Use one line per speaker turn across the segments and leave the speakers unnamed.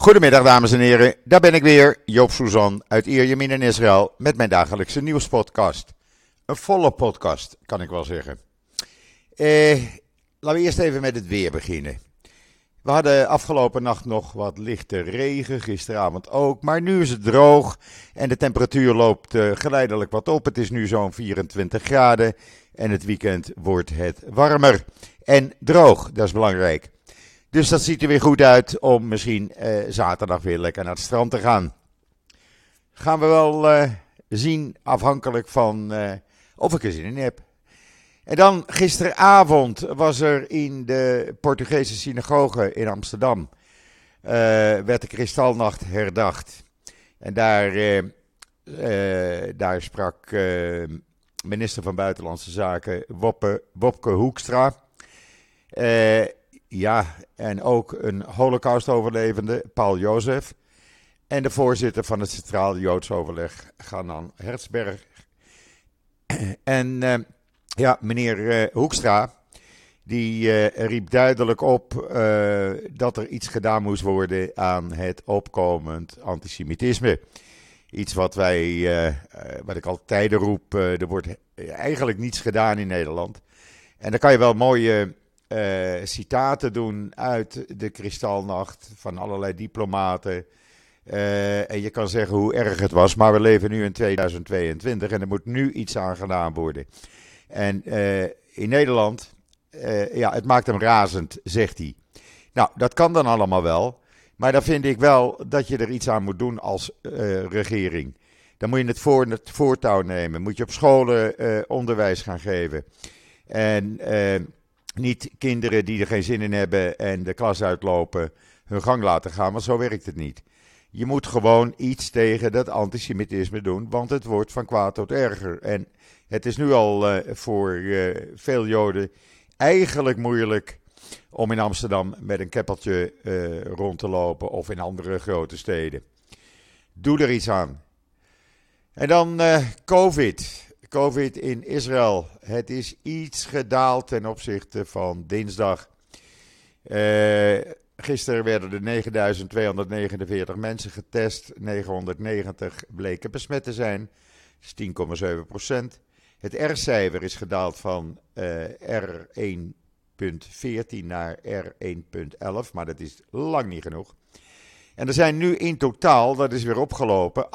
Goedemiddag dames en heren, daar ben ik weer, Joop Suzan uit Ierjemien in Israël met mijn dagelijkse nieuwspodcast. Een volle podcast, kan ik wel zeggen. Eh, laten we eerst even met het weer beginnen. We hadden afgelopen nacht nog wat lichte regen, gisteravond ook, maar nu is het droog en de temperatuur loopt uh, geleidelijk wat op. Het is nu zo'n 24 graden en het weekend wordt het warmer en droog, dat is belangrijk. Dus dat ziet er weer goed uit om misschien eh, zaterdag weer lekker naar het strand te gaan. Gaan we wel eh, zien, afhankelijk van eh, of ik er zin in heb. En dan gisteravond was er in de Portugese synagoge in Amsterdam. Werd de Kristalnacht herdacht. En daar, daar sprak minister van Buitenlandse Zaken Wopke Hoekstra. Ja, en ook een Holocaust-overlevende, Paul Jozef. En de voorzitter van het Centraal Joods Overleg, Ganan Hertzberg. En ja, meneer uh, Hoekstra, die uh, riep duidelijk op dat er iets gedaan moest worden aan het opkomend antisemitisme. Iets wat wij, wat ik al tijden roep, er wordt eigenlijk niets gedaan in Nederland. En dan kan je wel mooie citaten doen uit de Kristalnacht van allerlei diplomaten. en je kan zeggen hoe erg het was, maar we leven nu in 2022 en er moet nu iets aan gedaan worden. En uh, in Nederland, uh, ja, het maakt hem razend, zegt hij. Nou, dat kan dan allemaal wel. Maar dan vind ik wel dat je er iets aan moet doen als uh, regering. Dan moet je het, voor, het voortouw nemen. Moet je op scholen onderwijs gaan geven. En niet kinderen die er geen zin in hebben en de klas uitlopen hun gang laten gaan, want zo werkt het niet. Je moet gewoon iets tegen dat antisemitisme doen, want het wordt van kwaad tot erger. En het is nu al uh, voor uh, veel Joden eigenlijk moeilijk om in Amsterdam met een keppeltje uh, rond te lopen of in andere grote steden. Doe er iets aan. En dan COVID. COVID in Israël. Het is iets gedaald ten opzichte van dinsdag. Gisteren werden er 9249 mensen getest. 990 bleken besmet te zijn. Dat is 10,7 procent. Het R-cijfer is gedaald van uh, R1.14 naar R1.11, maar dat is lang niet genoeg. En er zijn nu in totaal, dat is weer opgelopen, 8.242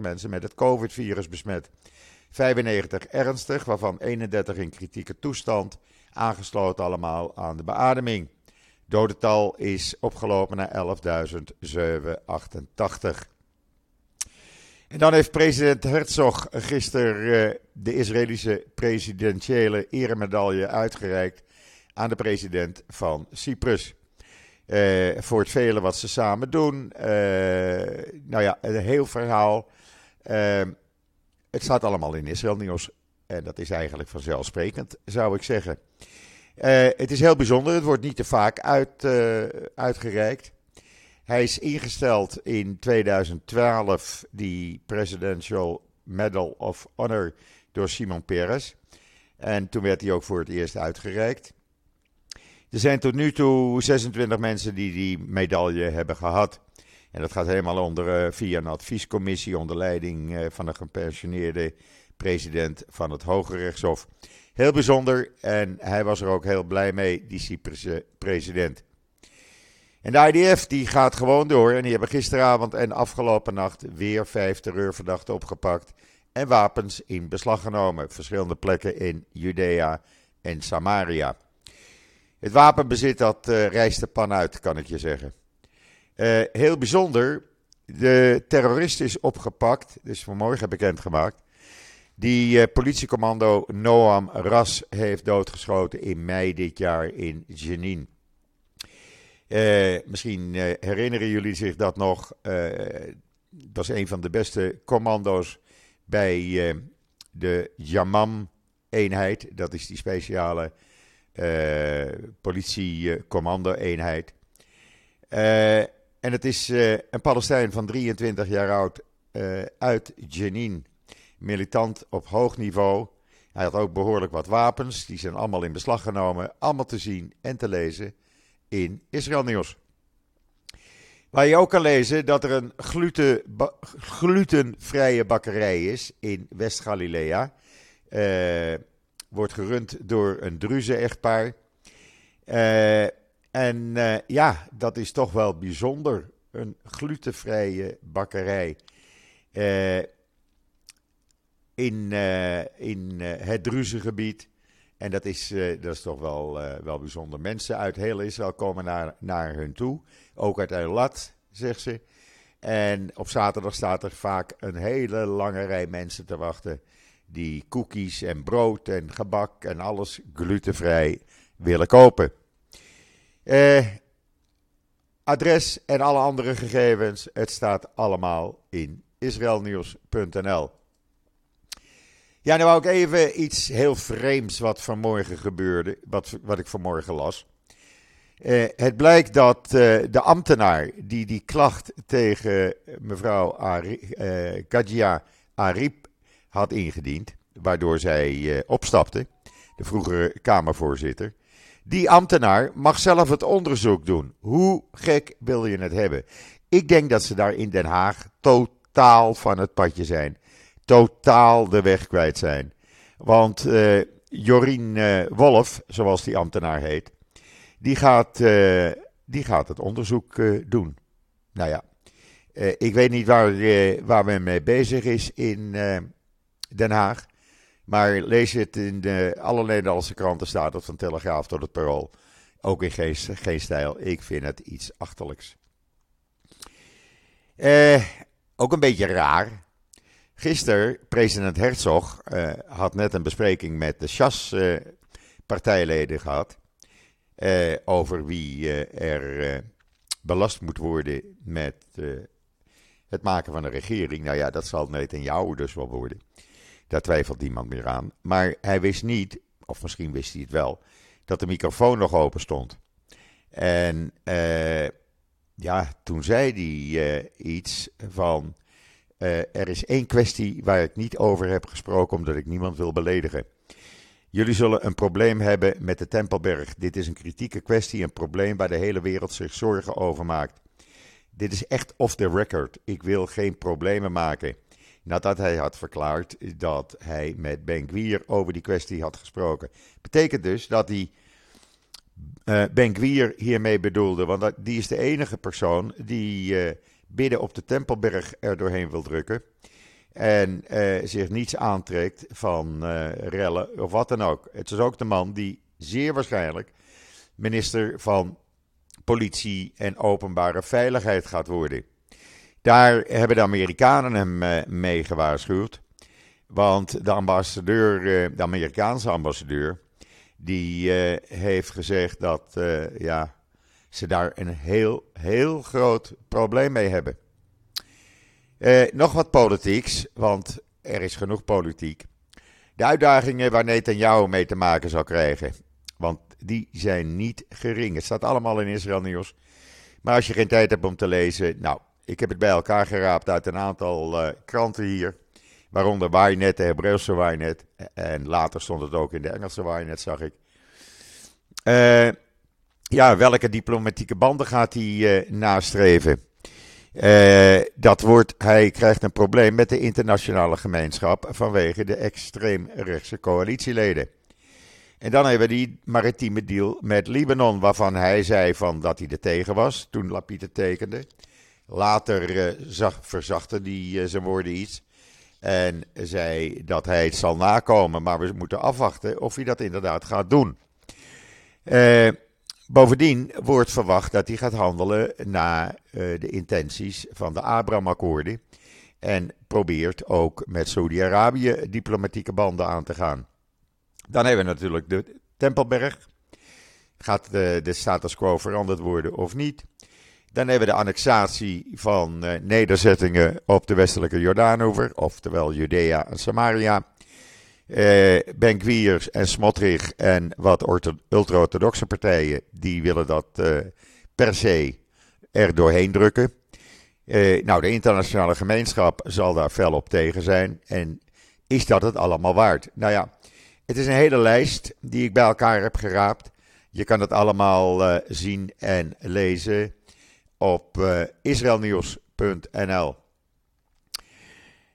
mensen met het COVID-virus besmet. 95 ernstig, waarvan 31 in kritieke toestand, aangesloten allemaal aan de beademing. Dodental is opgelopen naar 11.788. En dan heeft president Herzog gisteren uh, de Israëlische presidentiële eremedaille uitgereikt aan de president van Cyprus. Uh, voor het vele wat ze samen doen. Uh, nou ja, een heel verhaal. het staat allemaal in Israël nieuws. En dat is eigenlijk vanzelfsprekend, zou ik zeggen. het is heel bijzonder. Het wordt niet te vaak uit, uitgereikt. Hij is ingesteld in 2012, die Presidential Medal of Honor, door Simon Peres. En toen werd hij ook voor het eerst uitgereikt. Er zijn tot nu toe 26 mensen die die medaille hebben gehad. En dat gaat helemaal onder, uh, via een adviescommissie onder leiding uh, van een gepensioneerde president van het Hoge Rechtshof. Heel bijzonder en hij was er ook heel blij mee, die Cyprus president. En de IDF die gaat gewoon door en die hebben gisteravond en afgelopen nacht weer vijf terreurverdachten opgepakt en wapens in beslag genomen. Verschillende plekken in Judea en Samaria. Het wapenbezit dat uh, reist de pan uit, kan ik je zeggen. Uh, heel bijzonder, de terrorist is opgepakt, dus vanmorgen bekendgemaakt. Die uh, politiecommando Noam Ras heeft doodgeschoten in mei dit jaar in Jenin. Misschien herinneren jullie zich dat nog. Dat was een van de beste commando's bij de Yamam-eenheid. Dat is die speciale politie-commando-eenheid. en het is een Palestijn van 23 jaar oud uit Jenin. Militant op hoog niveau. Hij had ook behoorlijk wat wapens. Die zijn allemaal in beslag genomen. Allemaal te zien en te lezen in Israël Nieuws. Waar je ook kan lezen dat er een gluten, glutenvrije bakkerij is in West-Galilea. Wordt gerund door een Druze-echtpaar. Uh, en uh, ja, dat is toch wel bijzonder. Een glutenvrije bakkerij in, in het Druze-gebied. En dat is, dat is toch wel, wel bijzonder. Mensen uit heel Israël komen naar, naar hun toe. Ook uit Eilat, zegt ze. En op zaterdag staat er vaak een hele lange rij mensen te wachten. Die koekjes en brood en gebak en alles glutenvrij willen kopen. Eh, adres en alle andere gegevens, het staat allemaal in israelnieuws.nl. Ja, nu wou ik even iets heel vreemds wat vanmorgen gebeurde, wat, wat ik vanmorgen las. Uh, het blijkt dat uh, de ambtenaar die die klacht tegen mevrouw Ari, Kadia Arip had ingediend, waardoor zij opstapte, de vroegere Kamervoorzitter, die ambtenaar mag zelf het onderzoek doen. Hoe gek wil je het hebben? Ik denk dat ze daar in Den Haag totaal van het padje zijn. Totaal de weg kwijt zijn. Want Jorien Wolf, zoals die ambtenaar heet, die gaat, die gaat het onderzoek doen. Nou ja, ik weet niet waar, waar men mee bezig is in Den Haag. Maar lees het in de, alle Nederlandse kranten staat het van Telegraaf tot het Parool. Ook in geen, geen stijl. Ik vind het iets achterlijks. ook een beetje raar. Gisteren, president Herzog had net een bespreking met de SAS-partijleden gehad. Uh, over wie uh, er belast moet worden met het maken van een regering. Nou ja, dat zal jou dus wel worden. Daar twijfelt niemand meer aan. Maar hij wist niet, of misschien wist hij het wel, dat de microfoon nog open stond. En ja, toen zei hij iets van. er is één kwestie waar ik niet over heb gesproken, omdat ik niemand wil beledigen. Jullie zullen een probleem hebben met de Tempelberg. Dit is een kritieke kwestie, een probleem waar de hele wereld zich zorgen over maakt. Dit is echt off the record. Ik wil geen problemen maken. Nadat hij had verklaard dat hij met Ben Gwier over die kwestie had gesproken. Betekent dus dat hij uh, Ben Gwier hiermee bedoelde. Want die is de enige persoon die uh, bidden op de Tempelberg er doorheen wil drukken en uh, zich niets aantrekt van rellen of wat dan ook. Het is ook de man die zeer waarschijnlijk minister van Politie en Openbare Veiligheid gaat worden. Daar hebben de Amerikanen hem uh, mee gewaarschuwd. Want de ambassadeur, de Amerikaanse ambassadeur, die heeft gezegd dat ja, ze daar een heel, heel groot probleem mee hebben. Eh, nog wat politieks, want er is genoeg politiek. De uitdagingen waar Netanyahu mee te maken zal krijgen. Want die zijn niet gering. Het staat allemaal in Israël nieuws. Maar als je geen tijd hebt om te lezen. Nou, ik heb het bij elkaar geraapt uit een aantal uh, kranten hier. Waaronder Ynet, de Hebreeuwse Ynet. En later stond het ook in de Engelse Ynet, zag ik. Uh, ja, welke diplomatieke banden gaat hij nastreven? Dat wordt, hij krijgt een probleem met de internationale gemeenschap vanwege de extreemrechtse coalitieleden. En dan hebben we die maritieme deal met Libanon, waarvan hij zei van dat hij er tegen was toen Lapid het tekende. Later uh, zag, verzachtte hij uh, zijn woorden iets en zei dat hij het zal nakomen, maar we moeten afwachten of hij dat inderdaad gaat doen. Uh, Bovendien wordt verwacht dat hij gaat handelen naar de intenties van de Abraham-akkoorden. En probeert ook met Saudi-Arabië diplomatieke banden aan te gaan. Dan hebben we natuurlijk de Tempelberg. Gaat de, de status quo veranderd worden of niet? Dan hebben we de annexatie van uh, nederzettingen op de westelijke Jordaanover, oftewel Judea en Samaria. Uh, ben Gwiers en Smotrich en wat ultra-orthodoxe partijen, die willen dat uh, per se er doorheen drukken. Nou, de internationale gemeenschap zal daar fel op tegen zijn. En is dat het allemaal waard? Nou ja, het is een hele lijst die ik bij elkaar heb geraapt. Je kan het allemaal zien en lezen op uh, israelnieuws.nl.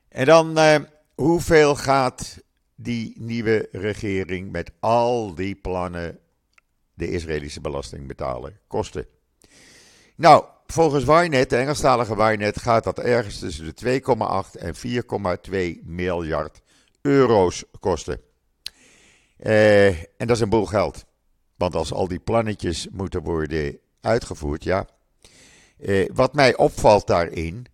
En dan, uh, hoeveel gaat die nieuwe regering met al die plannen de Israëlische belasting betalen kosten? Nou, volgens Wynet, de Engelstalige Wynet, gaat dat ergens tussen de 2,8 en 4,2 miljard euro's kosten. Uh, en dat is een boel geld. Want als al die plannetjes moeten worden uitgevoerd, ja. Uh, wat mij opvalt daarin,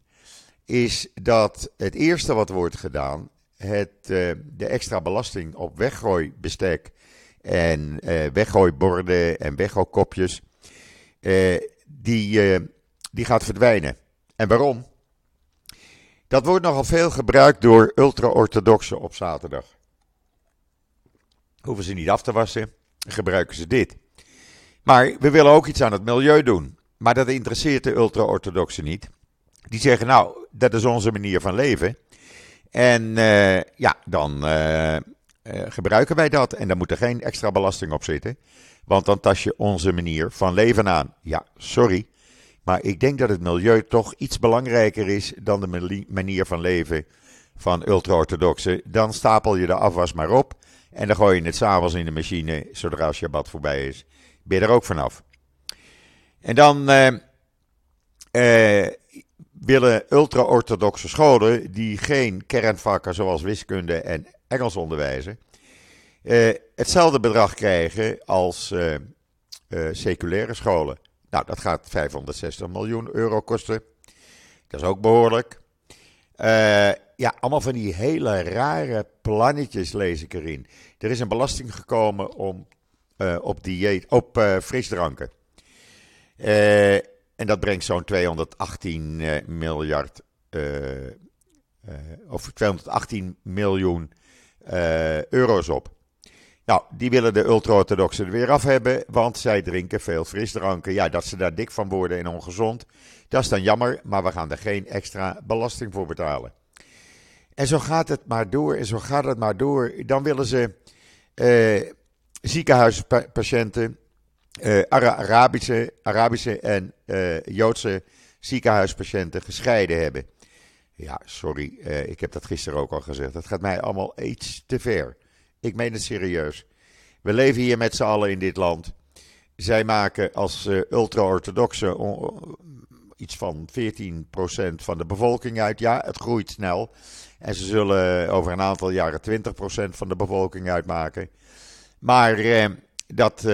is dat het eerste wat wordt gedaan, het, uh, de extra belasting op weggooibestek en weggooiborden en weggooikopjes, die, die gaat verdwijnen. En waarom? Dat wordt nogal veel gebruikt door ultra-orthodoxen op zaterdag. Hoeven ze niet af te wassen, gebruiken ze dit. Maar we willen ook iets aan het milieu doen. Maar dat interesseert de ultra-orthodoxen niet. Die zeggen, nou, dat is onze manier van leven. En uh, ja, dan uh, uh, gebruiken wij dat. En daar moet er geen extra belasting op zitten. Want dan tas je onze manier van leven aan. Ja, sorry. Maar ik denk dat het milieu toch iets belangrijker is dan de manier van leven van ultra-orthodoxen. Dan stapel je de afwas maar op. En dan gooi je het s'avonds in de machine, zodra Shabbat voorbij is. Ben je er ook vanaf. En dan uh, uh, willen ultra-orthodoxe scholen, die geen kernvakken zoals wiskunde en Engels onderwijzen, uh, hetzelfde bedrag krijgen als seculaire scholen. Nou, dat gaat 560 miljoen euro kosten. Dat is ook behoorlijk. Ja, allemaal van die hele rare plannetjes lees ik erin. Er is een belasting gekomen om, op, dieet, op frisdranken. en dat brengt zo'n 218 miljard, of 218 miljoen euro's op. Nou, die willen de ultra-orthodoxen er weer af hebben, want zij drinken veel frisdranken. Ja, dat ze daar dik van worden en ongezond, dat is dan jammer, maar we gaan er geen extra belasting voor betalen. En zo gaat het maar door en zo gaat het maar door. Dan willen ze eh, ziekenhuispatiënten, eh, Arabische, Arabische en eh, Joodse ziekenhuispatiënten gescheiden hebben. Ja, sorry, eh, ik heb dat gisteren ook al gezegd. Dat gaat mij allemaal iets te ver. Ik meen het serieus. We leven hier met z'n allen in dit land. Zij maken als ultra-orthodoxe iets van 14% van de bevolking uit. Ja, het groeit snel. En ze zullen over een aantal jaren 20% van de bevolking uitmaken. Maar dat uh,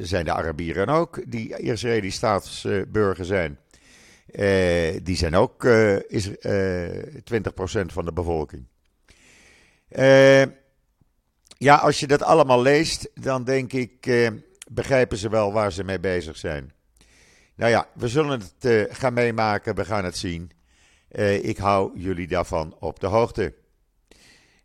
zijn de Arabieren ook, die Israëlische staatsburger zijn. Uh, die zijn ook is, 20% van de bevolking. Ja, als je dat allemaal leest, dan denk ik, eh, begrijpen ze wel waar ze mee bezig zijn. Nou ja, we zullen het eh, gaan meemaken, we gaan het zien. Eh, ik hou jullie daarvan op de hoogte.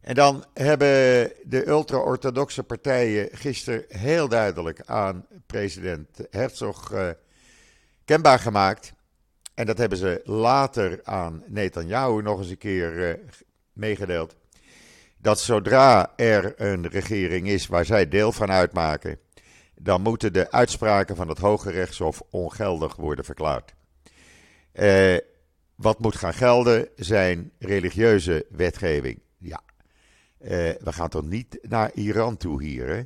En dan hebben de ultra-orthodoxe partijen gisteren heel duidelijk aan president Herzog uh, kenbaar gemaakt. En dat hebben ze later aan Netanyahu nog eens een keer uh, meegedeeld dat zodra er een regering is waar zij deel van uitmaken, dan moeten de uitspraken van het Hoge Rechtshof ongeldig worden verklaard. Eh, wat moet gaan gelden zijn religieuze wetgeving. Ja, eh, we gaan toch niet naar Iran toe hier. Hè?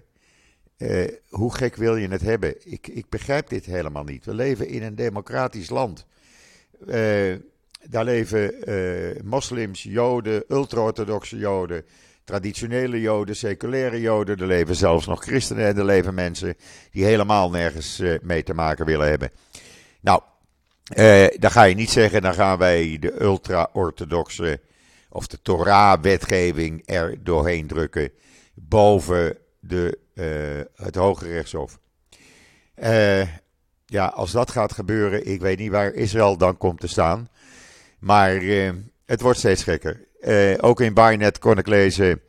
Eh, hoe gek wil je het hebben? Ik, ik begrijp dit helemaal niet. We leven in een democratisch land. Uh, daar leven moslims, joden, ultra-orthodoxe joden, traditionele joden, seculaire joden. Er leven zelfs nog christenen en er leven mensen die helemaal nergens mee te maken willen hebben. Nou, dan ga je niet zeggen, dan gaan wij de ultra-orthodoxe of de Torah-wetgeving er doorheen drukken boven de, uh, het Hoge Rechtshof. ja, als dat gaat gebeuren, ik weet niet waar Israël dan komt te staan. Maar het wordt steeds gekker. Uh, ook in Barnet kon ik lezen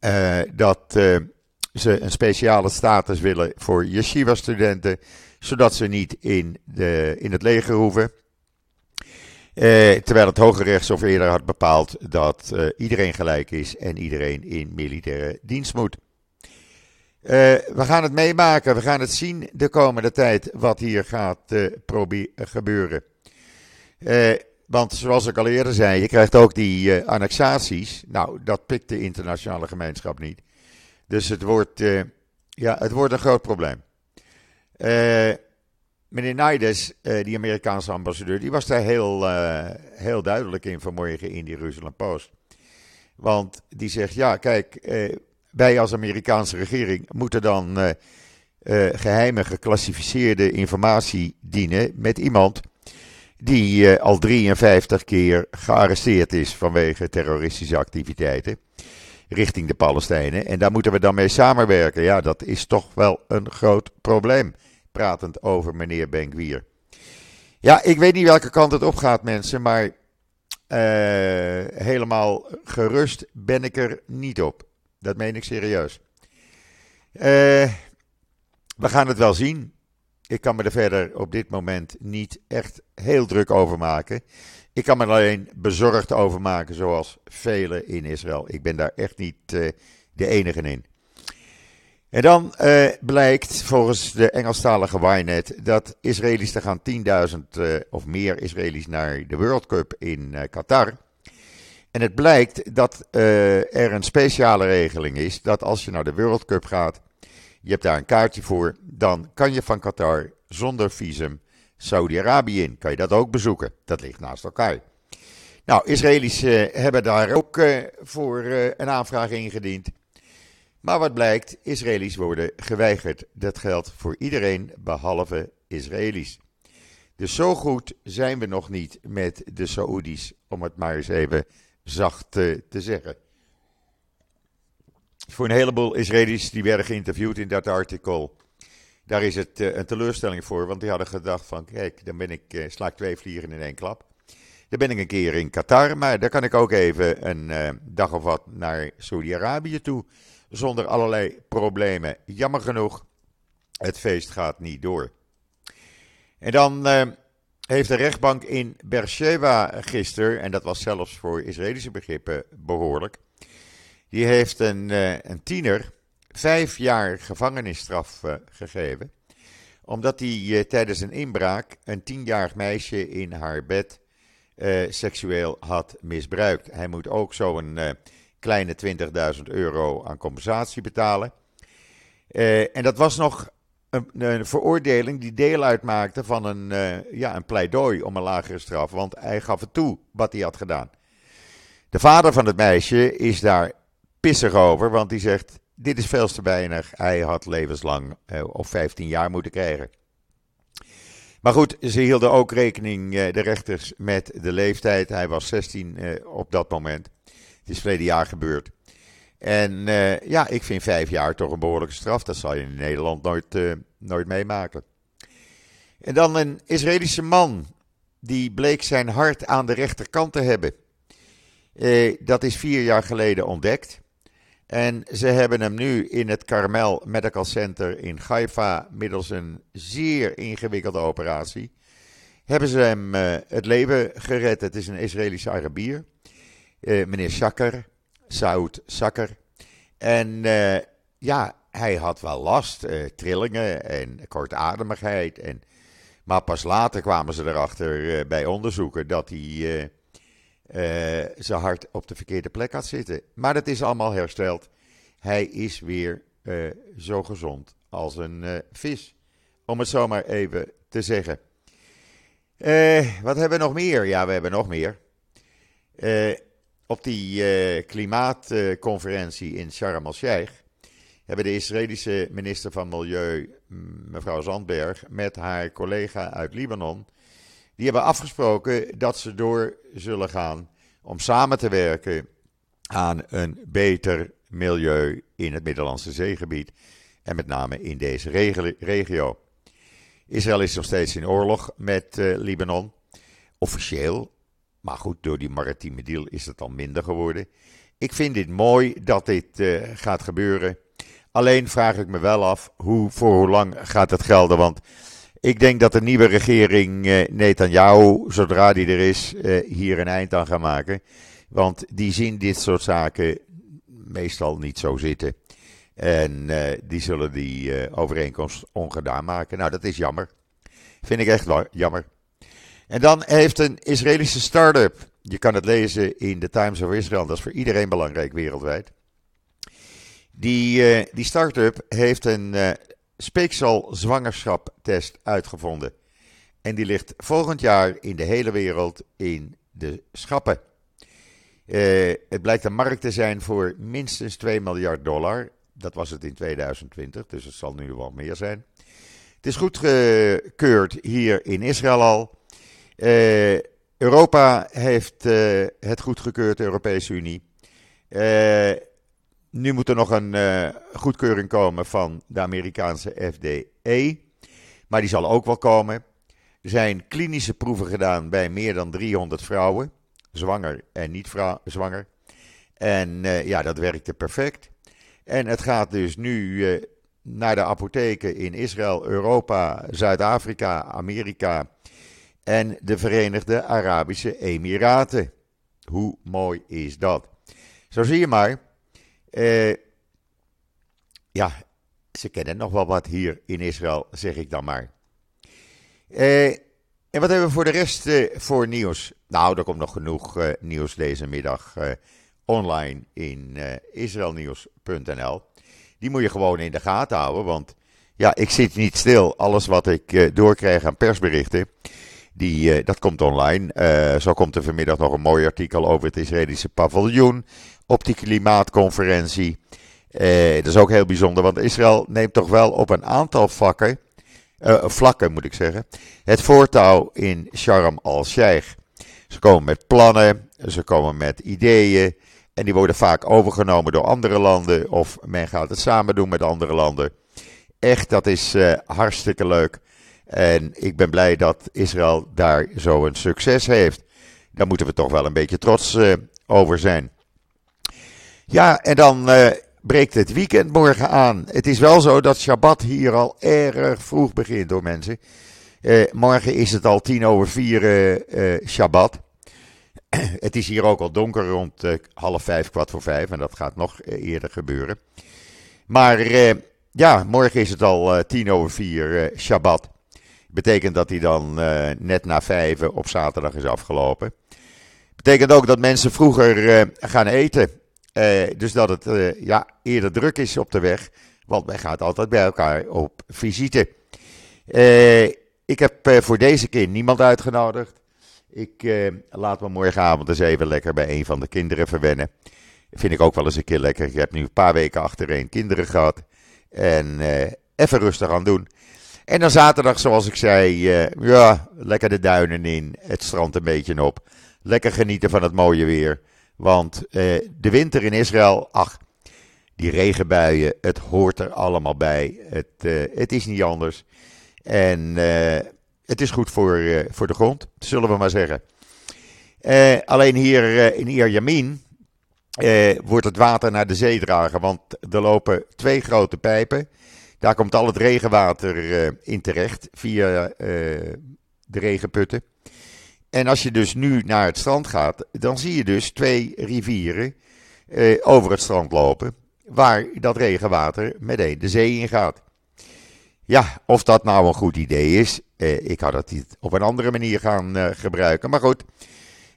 uh, dat uh, ze een speciale status willen voor yeshiva-studenten, zodat ze niet in, de, in het leger hoeven. Terwijl het Hoge Rechtshof eerder had bepaald dat iedereen gelijk is en iedereen in militaire dienst moet. we gaan het meemaken, we gaan het zien de komende tijd wat hier gaat gebeuren. want zoals ik al eerder zei, je krijgt ook die annexaties. Nou, dat pikt de internationale gemeenschap niet. Dus het wordt, ja, het wordt een groot probleem. Meneer Naides, uh, die Amerikaanse ambassadeur, die was daar heel, uh, heel duidelijk in vanmorgen in die Jerusalem Post. Want die zegt, ja kijk, uh, wij als Amerikaanse regering moeten dan geheime geclassificeerde informatie dienen met iemand die al 53 keer gearresteerd is vanwege terroristische activiteiten richting de Palestijnen. En daar moeten we dan mee samenwerken. Ja, dat is toch wel een groot probleem pratend over meneer Benkwier. Ja, ik weet niet welke kant het op gaat, mensen, maar uh, helemaal gerust ben ik er niet op. Dat meen ik serieus. Uh, we gaan het wel zien. Ik kan me er verder op dit moment niet echt heel druk over maken. Ik kan me er alleen bezorgd over maken, zoals velen in Israël. Ik ben daar echt niet uh, de enige in. En dan uh, blijkt volgens de Engelstalige Ynet dat Israëli's, er gaan 10.000 uh, of meer Israëli's naar de World Cup in uh, Qatar. En het blijkt dat er een speciale regeling is dat als je naar de World Cup gaat, je hebt daar een kaartje voor, dan kan je van Qatar zonder visum Saudi-Arabië in. Kan je dat ook bezoeken? Dat ligt naast elkaar. Nou, Israëli's hebben daar ook voor een aanvraag ingediend. Maar wat blijkt, Israëli's worden geweigerd. Dat geldt voor iedereen behalve Israëli's. Dus zo goed zijn we nog niet met de Saoedi's, om het maar eens even zacht te, te zeggen. Voor een heleboel Israëli's die werden geïnterviewd in dat artikel, daar is het uh, een teleurstelling voor, want die hadden gedacht van, kijk, dan ben ik, uh, sla ik twee vliegen in één klap. Dan ben ik een keer in Qatar, maar dan kan ik ook even een dag of wat naar Saudi-Arabië toe zonder allerlei problemen. Jammer genoeg, het feest gaat niet door. En dan uh, heeft de rechtbank in Beersheba gisteren, en dat was zelfs voor Israëlische begrippen behoorlijk, die heeft een, uh, een tiener vijf jaar gevangenisstraf uh, gegeven, omdat hij tijdens een inbraak een tienjarig meisje in haar bed seksueel had misbruikt. Hij moet ook zo'n kleine 20.000 euro aan compensatie betalen. Uh, en dat was nog een, veroordeling die deel uitmaakte van een, uh, ja, een pleidooi om een lagere straf, want hij gaf het toe wat hij had gedaan. De vader van het meisje is daar pissig over, want die zegt: Dit is veel te weinig. Hij had levenslang uh, of 15 jaar moeten krijgen. Maar goed, ze hielden ook rekening, de rechters, met de leeftijd. Hij was 16 op dat moment. Het is verleden jaar gebeurd. En uh, ja, ik vind vijf jaar toch een behoorlijke straf. Dat zal je in Nederland nooit, uh, nooit meemaken. En dan een Israëlische man. Die bleek zijn hart aan de rechterkant te hebben. Uh, dat is vier jaar geleden ontdekt. En ze hebben hem nu in het Carmel Medical Center in Haifa, middels een zeer ingewikkelde operatie, hebben ze hem het leven gered. Het is een Israëlische Arabier. Eh, meneer Sakker, Saud Sakker. En uh, ja, hij had wel last, uh, trillingen en kortademigheid. En, maar pas later kwamen ze erachter bij onderzoeken dat hij zijn hart op de verkeerde plek had zitten. Maar dat is allemaal hersteld. Hij is weer zo gezond als een vis. Om het zomaar even te zeggen. wat hebben we nog meer? Ja, we hebben nog meer. Op die uh, klimaatconferentie in Sharm el-Sheikh hebben de Israëlische minister van Milieu, mevrouw Zandberg, met haar collega uit Libanon, die hebben afgesproken dat ze door zullen gaan om samen te werken aan een beter milieu in het Middellandse zeegebied en met name in deze regio. Israël is nog steeds in oorlog met uh, Libanon, officieel maar goed, door die maritieme deal is het al minder geworden. Ik vind dit mooi dat dit uh, gaat gebeuren. Alleen vraag ik me wel af, hoe, voor hoe lang gaat het gelden? Want ik denk dat de nieuwe regering uh, Netanyahu, zodra die er is, uh, hier een eind aan gaat maken. Want die zien dit soort zaken meestal niet zo zitten. En die zullen die overeenkomst ongedaan maken. Nou, dat is jammer. Vind ik echt jammer. En dan heeft een Israëlische start-up, je kan het lezen in de Times of Israel, dat is voor iedereen belangrijk wereldwijd. Die, die start-up heeft een speeksel zwangerschaptest uitgevonden. En die ligt volgend jaar in de hele wereld in de schappen. Uh, het blijkt een markt te zijn voor minstens 2 miljard dollar. Dat was het in 2020, dus het zal nu wel meer zijn. Het is goedgekeurd hier in Israël al. Uh, Europa heeft uh, het goedgekeurd, de Europese Unie. nu moet er nog een goedkeuring komen van de Amerikaanse FDE. Maar die zal ook wel komen. Er zijn klinische proeven gedaan bij meer dan 300 vrouwen, zwanger en niet zwanger. En ja, dat werkte perfect. En het gaat dus nu naar de apotheken in Israël, Europa, Zuid-Afrika, Amerika en de Verenigde Arabische Emiraten. Hoe mooi is dat? Zo zie je maar. Uh, ja, ze kennen nog wel wat hier in Israël, zeg ik dan maar. Eh, en wat hebben we voor de rest eh, voor nieuws? Nou, er komt nog genoeg eh, nieuws deze middag online in israelnieuws.nl. Die moet je gewoon in de gaten houden, want ja, ik zit niet stil. Alles wat ik doorkrijg aan persberichten, die, dat komt online. zo komt er vanmiddag nog een mooi artikel over het Israëlische paviljoen op die klimaatconferentie. dat is ook heel bijzonder, want Israël neemt toch wel op een aantal vlakken moet ik zeggen, het voortouw in Sharm el-Sheikh. Ze komen met plannen, ze komen met ideeën en die worden vaak overgenomen door andere landen of men gaat het samen doen met andere landen. Echt, dat is hartstikke leuk. En ik ben blij dat Israël daar zo een succes heeft. Daar moeten we toch wel een beetje trots uh, over zijn. Ja, en dan breekt het weekend morgen aan. Het is wel zo dat Shabbat hier al erg vroeg begint door mensen. Uh, morgen is het al tien over vier Shabbat. het is hier ook al donker rond half vijf, kwart voor vijf. En dat gaat nog eerder gebeuren. Maar ja, morgen is het al tien over vier Shabbat. Betekent dat hij dan net na vijf op zaterdag is afgelopen. Betekent ook dat mensen vroeger gaan eten. Uh, dus dat het ja, eerder druk is op de weg. Want men gaat altijd bij elkaar op visite. Ik heb voor deze keer niemand uitgenodigd. Ik laat me morgenavond eens even lekker bij een van de kinderen verwennen. Vind ik ook wel eens een keer lekker. Ik heb nu een paar weken achtereen kinderen gehad. En even rustig aan doen. En dan zaterdag, zoals ik zei, ja, lekker de duinen in. Het strand een beetje op. Lekker genieten van het mooie weer. Want eh, de winter in Israël, ach, die regenbuien, het hoort er allemaal bij. Het, eh, het is niet anders. En eh, het is goed voor, eh, voor de grond, zullen we maar zeggen. Eh, alleen hier eh, in Ierjamin wordt het water naar de zee dragen, want er lopen twee grote pijpen. Daar komt al het regenwater in terecht via de regenputten. En als je dus nu naar het strand gaat, dan zie je dus twee rivieren eh, over het strand lopen, waar dat regenwater meteen de zee in gaat. Ja, of dat nou een goed idee is, eh, ik had het niet op een andere manier gaan eh, gebruiken. Maar goed,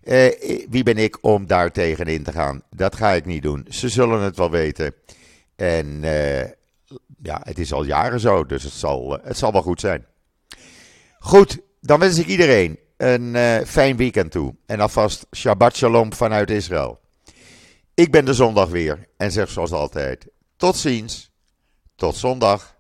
eh, wie ben ik om daar tegenin te gaan? Dat ga ik niet doen. Ze zullen het wel weten. En eh, ja, het is al jaren zo, dus het zal, eh, het zal wel goed zijn. Goed, dan wens ik iedereen een uh, fijn weekend toe. En alvast Shabbat Shalom vanuit Israël. Ik ben de zondag weer en zeg zoals altijd: tot ziens, tot zondag.